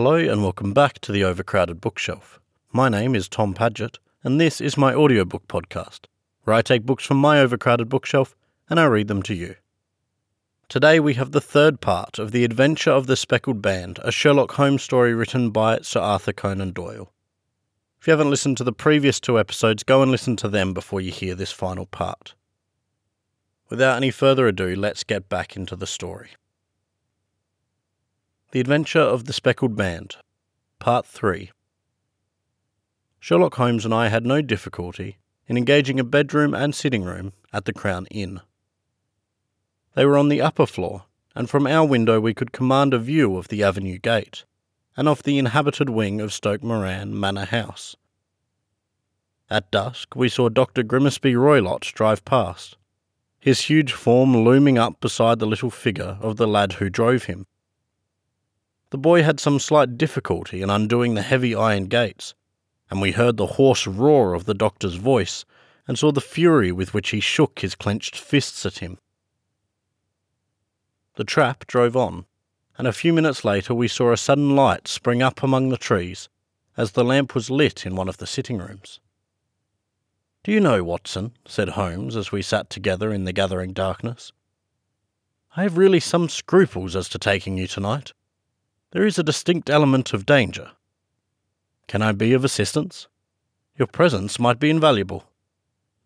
Hello and welcome back to the Overcrowded Bookshelf. My name is Tom Paget, and this is my audiobook podcast, where I take books from my overcrowded bookshelf and I read them to you. Today we have the third part of The Adventure of the Speckled Band, a Sherlock Holmes story written by Sir Arthur Conan Doyle. If you haven't listened to the previous two episodes, go and listen to them before you hear this final part. Without any further ado, let's get back into the story. The Adventure of the Speckled Band, Part 3. Sherlock Holmes and I had no difficulty in engaging a bedroom and sitting room at the Crown Inn. They were on the upper floor, and from our window we could command a view of the avenue gate and of the inhabited wing of Stoke Moran Manor House. At dusk we saw Dr. Grimesby Roylott drive past, his huge form looming up beside the little figure of the lad who drove him. The boy had some slight difficulty in undoing the heavy iron gates, and we heard the hoarse roar of the doctor's voice and saw the fury with which he shook his clenched fists at him. The trap drove on, and a few minutes later we saw a sudden light spring up among the trees as the lamp was lit in one of the sitting rooms. Do you know, Watson, said Holmes as we sat together in the gathering darkness, I have really some scruples as to taking you tonight. There is a distinct element of danger. Can I be of assistance? Your presence might be invaluable.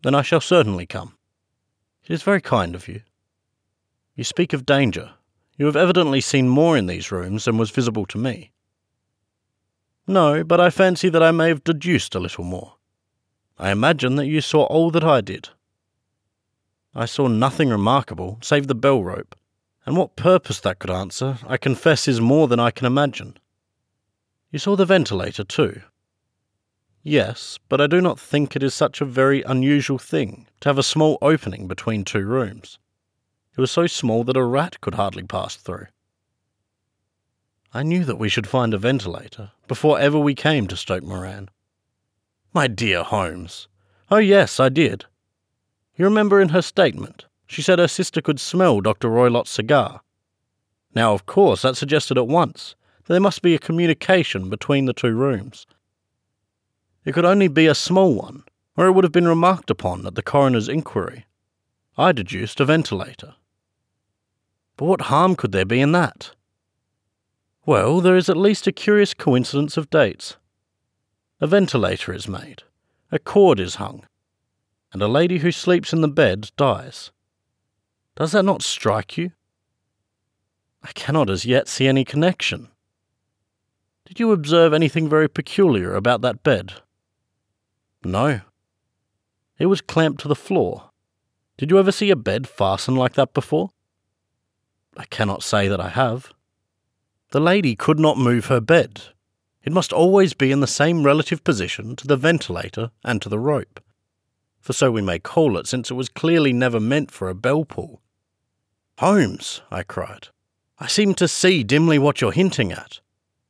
Then I shall certainly come. It is very kind of you. You speak of danger. You have evidently seen more in these rooms than was visible to me. No, but I fancy that I may have deduced a little more. I imagine that you saw all that I did. I saw nothing remarkable save the bell rope, and what purpose that could answer, I confess, is more than I can imagine. You saw the ventilator, too. Yes, but I do not think it is such a very unusual thing to have a small opening between two rooms. It was so small that a rat could hardly pass through. I knew that we should find a ventilator before ever we came to Stoke Moran. My dear Holmes. Oh, yes, I did. You remember in her statement, she said her sister could smell Dr. Roylott's cigar. Now, of course, that suggested at once that there must be a communication between the two rooms. It could only be a small one, or it would have been remarked upon at the coroner's inquiry. I deduced a ventilator. But what harm could there be in that? Well, there is at least a curious coincidence of dates. A ventilator is made, a cord is hung, and a lady who sleeps in the bed dies. Does that not strike you? I cannot as yet see any connection. Did you observe anything very peculiar about that bed? No. It was clamped to the floor. Did you ever see a bed fastened like that before? I cannot say that I have. The lady could not move her bed. It must always be in the same relative position to the ventilator and to the rope. For so we may call it, since it was clearly never meant for a bell pull. Holmes, I cried, I seem to see dimly what you're hinting at.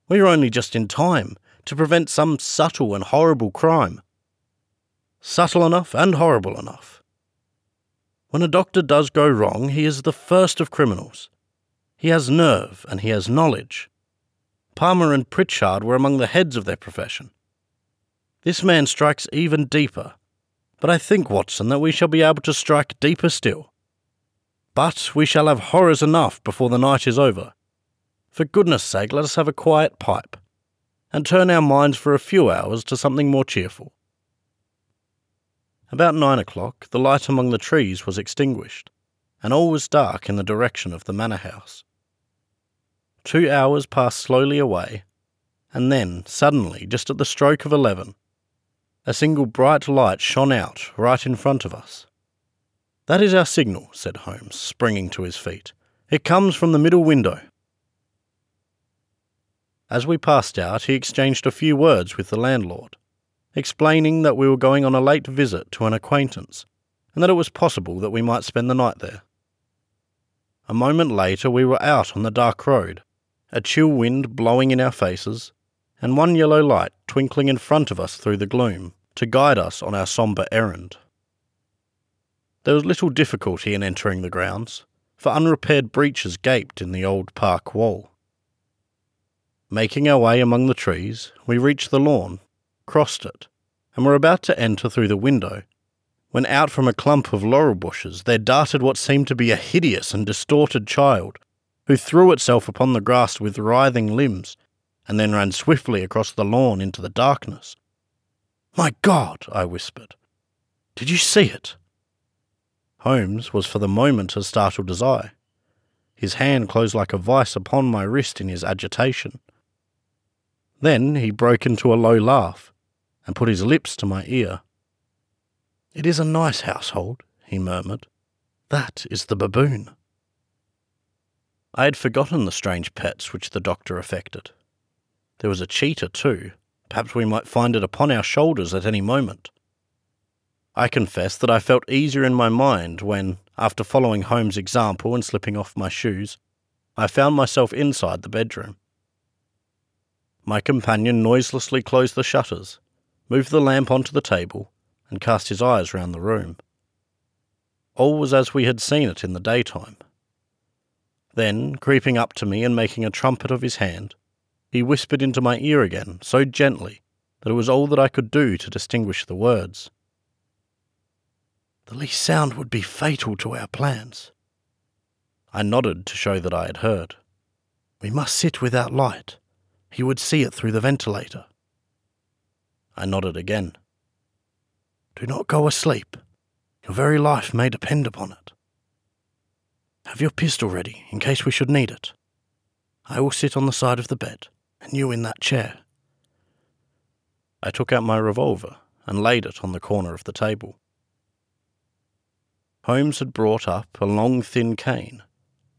We are only just in time to prevent some subtle and horrible crime. Subtle enough and horrible enough. When a doctor does go wrong, he is the first of criminals. He has nerve and he has knowledge. Palmer and Pritchard were among the heads of their profession. This man strikes even deeper, but I think, Watson, that we shall be able to strike deeper still. But we shall have horrors enough before the night is over. For goodness sake, let us have a quiet pipe, and turn our minds for a few hours to something more cheerful. About nine o'clock, the light among the trees was extinguished, and all was dark in the direction of the manor house. Two hours passed slowly away, and then, suddenly, just at the stroke of eleven, a single bright light shone out right in front of us. That is our signal, said Holmes, springing to his feet. It comes from the middle window. As we passed out, he exchanged a few words with the landlord, explaining that we were going on a late visit to an acquaintance, and that it was possible that we might spend the night there. A moment later, we were out on the dark road, a chill wind blowing in our faces, and one yellow light twinkling in front of us through the gloom to guide us on our sombre errand. There was little difficulty in entering the grounds, for unrepaired breaches gaped in the old park wall. Making our way among the trees, we reached the lawn, crossed it, and were about to enter through the window when out from a clump of laurel bushes there darted what seemed to be a hideous and distorted child, who threw itself upon the grass with writhing limbs, and then ran swiftly across the lawn into the darkness. My God, I whispered. Did you see it? Holmes was for the moment as startled as I. His hand closed like a vice upon my wrist in his agitation. Then he broke into a low laugh and put his lips to my ear. It is a nice household, he murmured. That is the baboon. I had forgotten the strange pets which the doctor affected. There was a cheetah, too. Perhaps we might find it upon our shoulders at any moment. I confess that I felt easier in my mind when, after following Holmes' example and slipping off my shoes, I found myself inside the bedroom. My companion noiselessly closed the shutters, moved the lamp onto the table, and cast his eyes round the room. All was as we had seen it in the daytime. Then, creeping up to me and making a trumpet of his hand, he whispered into my ear again so gently that it was all that I could do to distinguish the words. The least sound would be fatal to our plans. I nodded to show that I had heard. We must sit without light. He would see it through the ventilator. I nodded again. Do not go asleep. Your very life may depend upon it. Have your pistol ready in case we should need it. I will sit on the side of the bed, and you in that chair. I took out my revolver and laid it on the corner of the table. Holmes had brought up a long thin cane,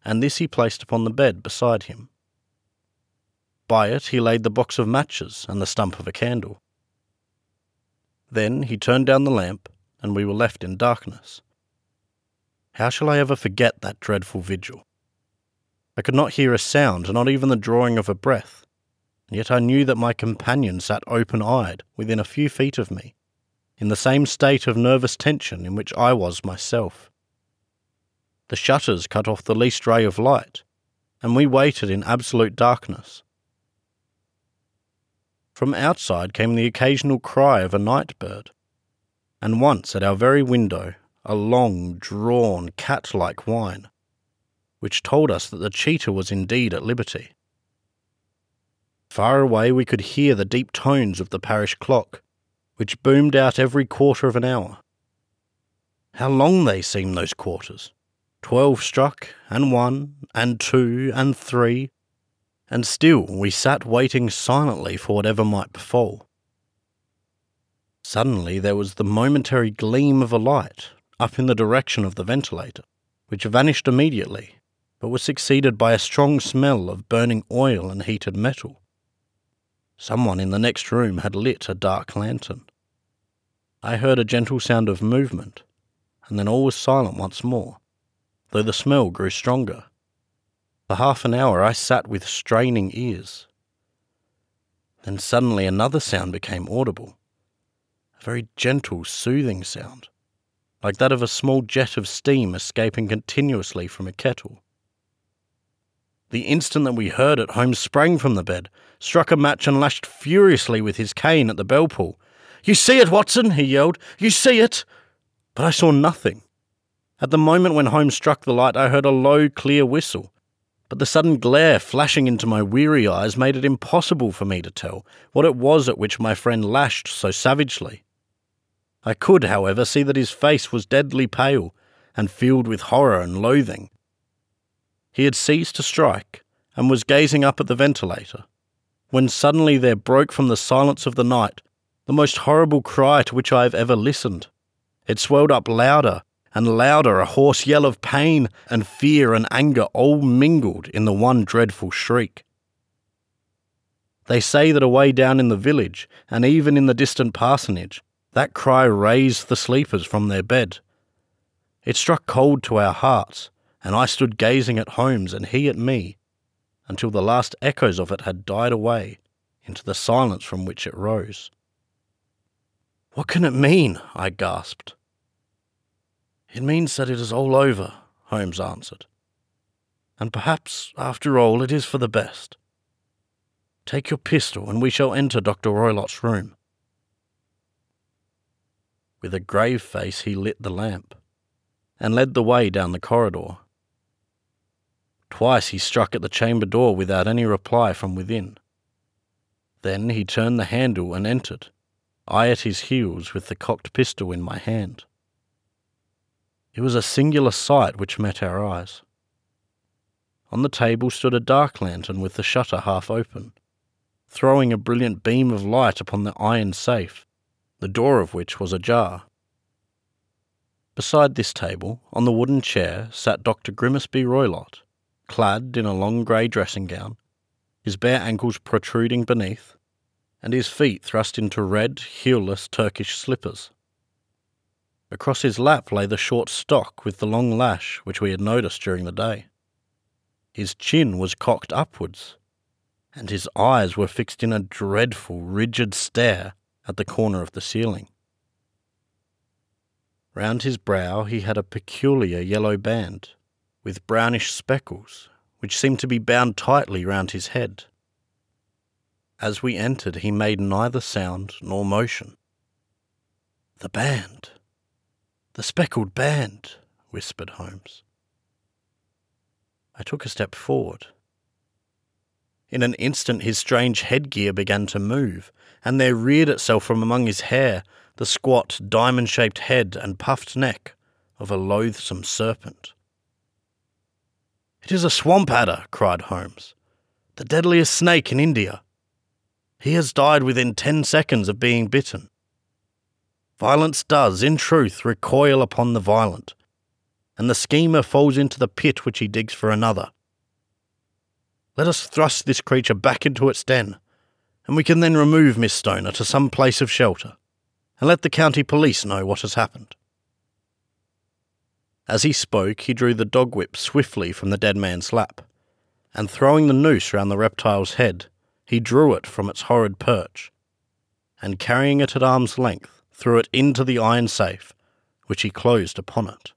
and this he placed upon the bed beside him. By it he laid the box of matches and the stump of a candle. Then he turned down the lamp, and we were left in darkness. How shall I ever forget that dreadful vigil? I could not hear a sound, not even the drawing of a breath, and yet I knew that my companion sat open eyed within a few feet of me, in the same state of nervous tension in which I was myself. The shutters cut off the least ray of light, and we waited in absolute darkness. From outside came the occasional cry of a night bird, and once at our very window a long drawn cat like whine, which told us that the cheetah was indeed at liberty. Far away we could hear the deep tones of the parish clock, which boomed out every quarter of an hour. How long they seemed, those quarters! Twelve struck, and one, and two, and three, and still we sat waiting silently for whatever might befall. Suddenly there was the momentary gleam of a light up in the direction of the ventilator, which vanished immediately, but was succeeded by a strong smell of burning oil and heated metal. Someone in the next room had lit a dark lantern. I heard a gentle sound of movement, and then all was silent once more, though the smell grew stronger. For half an hour I sat with straining ears. Then suddenly another sound became audible a very gentle, soothing sound, like that of a small jet of steam escaping continuously from a kettle. The instant that we heard it, Holmes sprang from the bed, struck a match, and lashed furiously with his cane at the bell pull. You see it, Watson, he yelled. You see it! But I saw nothing. At the moment when Holmes struck the light, I heard a low, clear whistle, but the sudden glare flashing into my weary eyes made it impossible for me to tell what it was at which my friend lashed so savagely. I could, however, see that his face was deadly pale and filled with horror and loathing. He had ceased to strike and was gazing up at the ventilator, when suddenly there broke from the silence of the night the most horrible cry to which I have ever listened. It swelled up louder and louder a hoarse yell of pain and fear and anger all mingled in the one dreadful shriek. They say that away down in the village, and even in the distant parsonage, that cry raised the sleepers from their bed. It struck cold to our hearts, and I stood gazing at Holmes and he at me, until the last echoes of it had died away into the silence from which it rose. What can it mean? I gasped. It means that it is all over, Holmes answered. And perhaps, after all, it is for the best. Take your pistol, and we shall enter Dr. Roylott's room. With a grave face, he lit the lamp and led the way down the corridor. Twice he struck at the chamber door without any reply from within. Then he turned the handle and entered, I at his heels with the cocked pistol in my hand. It was a singular sight which met our eyes. On the table stood a dark lantern with the shutter half open, throwing a brilliant beam of light upon the iron safe, the door of which was ajar. Beside this table, on the wooden chair, sat Dr. Grimesby Roylott, clad in a long grey dressing gown, his bare ankles protruding beneath, and his feet thrust into red, heelless Turkish slippers. Across his lap lay the short stock with the long lash which we had noticed during the day. His chin was cocked upwards, and his eyes were fixed in a dreadful, rigid stare at the corner of the ceiling. Round his brow he had a peculiar yellow band, with brownish speckles, which seemed to be bound tightly round his head. As we entered, he made neither sound nor motion. The band! The speckled band! whispered Holmes. I took a step forward. In an instant, his strange headgear began to move, and there reared itself from among his hair the squat, diamond shaped head and puffed neck of a loathsome serpent. It is a swamp adder, cried Holmes, the deadliest snake in India. He has died within ten seconds of being bitten. Violence does, in truth, recoil upon the violent, and the schemer falls into the pit which he digs for another. Let us thrust this creature back into its den, and we can then remove Miss Stoner to some place of shelter and let the county police know what has happened. As he spoke, he drew the dog whip swiftly from the dead man's lap, and throwing the noose round the reptile's head, he drew it from its horrid perch, and carrying it at arm's length, threw it into the iron safe, which he closed upon it.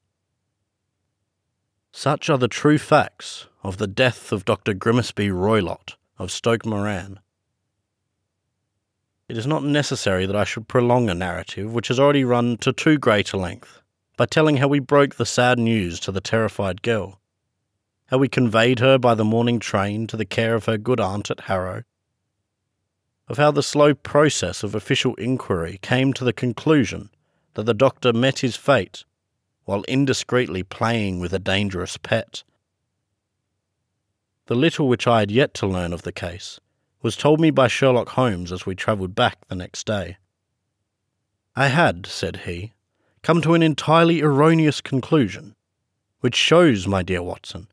Such are the true facts of the death of Dr. Grimesby Roylott of Stoke Moran, it is not necessary that I should prolong a narrative which has already run to too great a length by telling how we broke the sad news to the terrified girl, how we conveyed her by the morning train to the care of her good aunt at Harrow, of how the slow process of official inquiry came to the conclusion that the doctor met his fate while indiscreetly playing with a dangerous pet. The little which I had yet to learn of the case was told me by Sherlock Holmes as we travelled back the next day. I had, said he, come to an entirely erroneous conclusion, which shows, my dear Watson,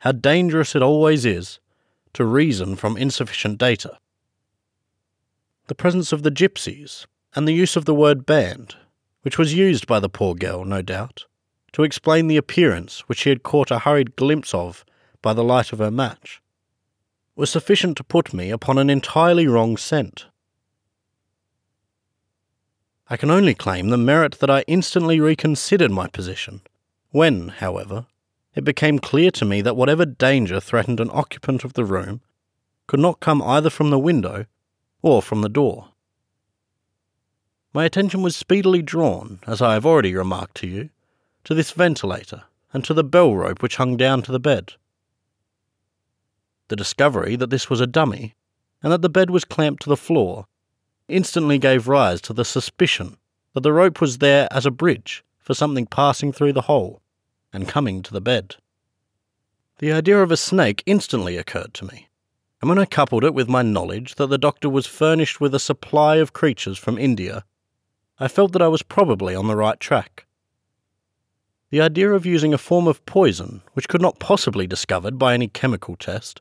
how dangerous it always is to reason from insufficient data. The presence of the gypsies, and the use of the word band, which was used by the poor girl, no doubt, to explain the appearance which she had caught a hurried glimpse of by the light of her match, was sufficient to put me upon an entirely wrong scent. I can only claim the merit that I instantly reconsidered my position. When, however, it became clear to me that whatever danger threatened an occupant of the room could not come either from the window or from the door. My attention was speedily drawn, as I have already remarked to you, to this ventilator and to the bell rope which hung down to the bed. The discovery that this was a dummy, and that the bed was clamped to the floor, instantly gave rise to the suspicion that the rope was there as a bridge for something passing through the hole and coming to the bed. The idea of a snake instantly occurred to me, and when I coupled it with my knowledge that the doctor was furnished with a supply of creatures from India, I felt that I was probably on the right track. The idea of using a form of poison which could not possibly be discovered by any chemical test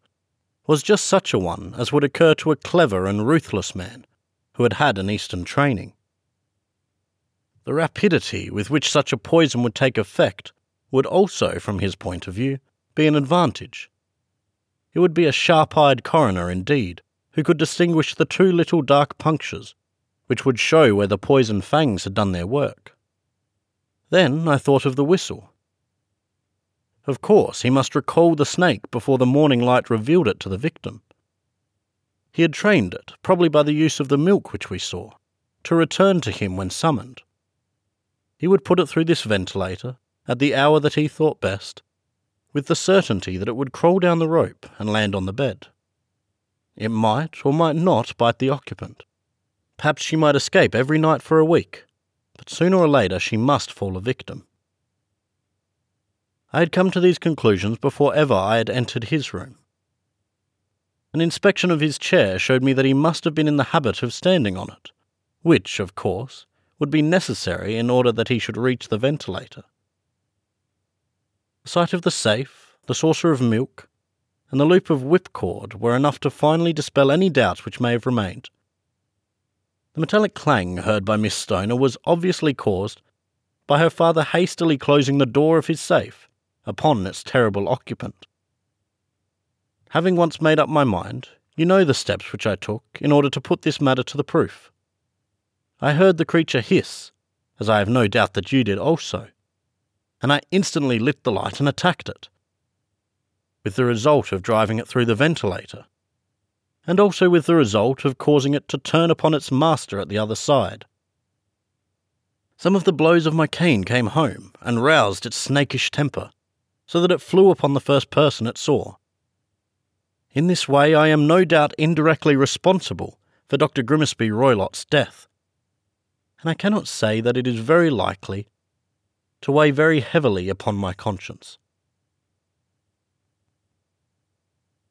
was just such a one as would occur to a clever and ruthless man who had had an Eastern training. The rapidity with which such a poison would take effect would also, from his point of view, be an advantage. It would be a sharp eyed coroner indeed, who could distinguish the two little dark punctures, which would show where the poison fangs had done their work. Then I thought of the whistle, of course, he must recall the snake before the morning light revealed it to the victim. He had trained it, probably by the use of the milk which we saw, to return to him when summoned. He would put it through this ventilator, at the hour that he thought best, with the certainty that it would crawl down the rope and land on the bed. It might or might not bite the occupant. Perhaps she might escape every night for a week, but sooner or later she must fall a victim. I had come to these conclusions before ever I had entered his room. An inspection of his chair showed me that he must have been in the habit of standing on it, which, of course, would be necessary in order that he should reach the ventilator. The sight of the safe, the saucer of milk, and the loop of whipcord were enough to finally dispel any doubt which may have remained. The metallic clang heard by Miss Stoner was obviously caused by her father hastily closing the door of his safe upon its terrible occupant. Having once made up my mind, you know the steps which I took in order to put this matter to the proof. I heard the creature hiss, as I have no doubt that you did also, and I instantly lit the light and attacked it with the result of driving it through the ventilator, and also with the result of causing it to turn upon its master at the other side. Some of the blows of my cane came home and roused its snakish temper, so that it flew upon the first person it saw. In this way, I am no doubt indirectly responsible for Dr. Grimesby Roylott's death, and I cannot say that it is very likely to weigh very heavily upon my conscience.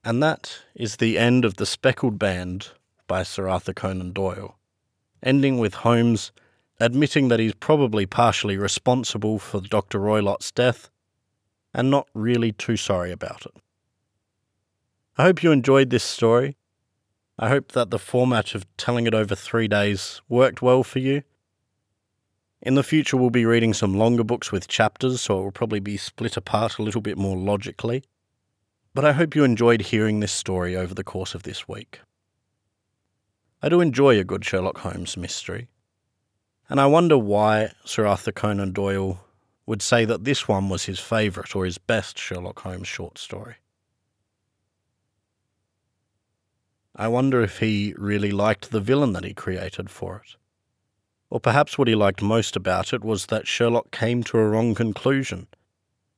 And that is the end of The Speckled Band by Sir Arthur Conan Doyle, ending with Holmes admitting that he's probably partially responsible for Dr. Roylott's death and not really too sorry about it. I hope you enjoyed this story. I hope that the format of telling it over three days worked well for you. In the future, we'll be reading some longer books with chapters, so it will probably be split apart a little bit more logically but I hope you enjoyed hearing this story over the course of this week. I do enjoy a good Sherlock Holmes mystery, and I wonder why Sir Arthur Conan Doyle would say that this one was his favourite or his best Sherlock Holmes short story. I wonder if he really liked the villain that he created for it. Or perhaps what he liked most about it was that Sherlock came to a wrong conclusion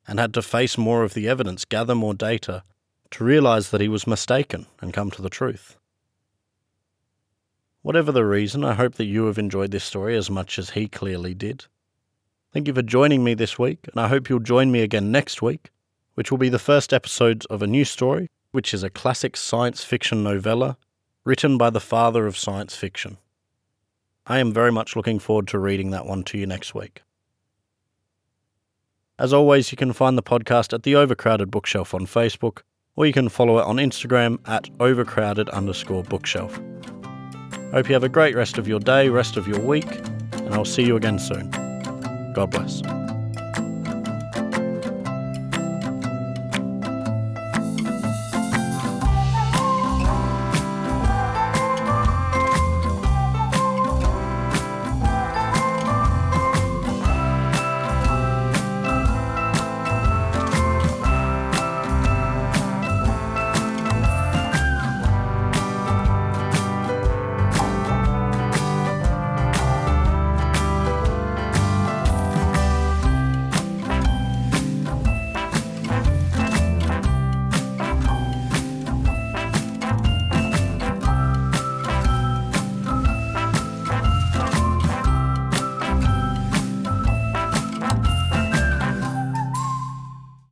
and had to face more of the evidence, gather more data, to realise that he was mistaken and come to the truth. Whatever the reason, I hope that you have enjoyed this story as much as he clearly did. Thank you for joining me this week, and I hope you'll join me again next week, which will be the first episode of a new story, which is a classic science fiction novella written by the father of science fiction. I am very much looking forward to reading that one to you next week. As always, you can find the podcast at the Overcrowded Bookshelf on Facebook, or you can follow it on Instagram at overcrowded underscore bookshelf. Hope you have a great rest of your day, rest of your week, and I'll see you again soon. God bless.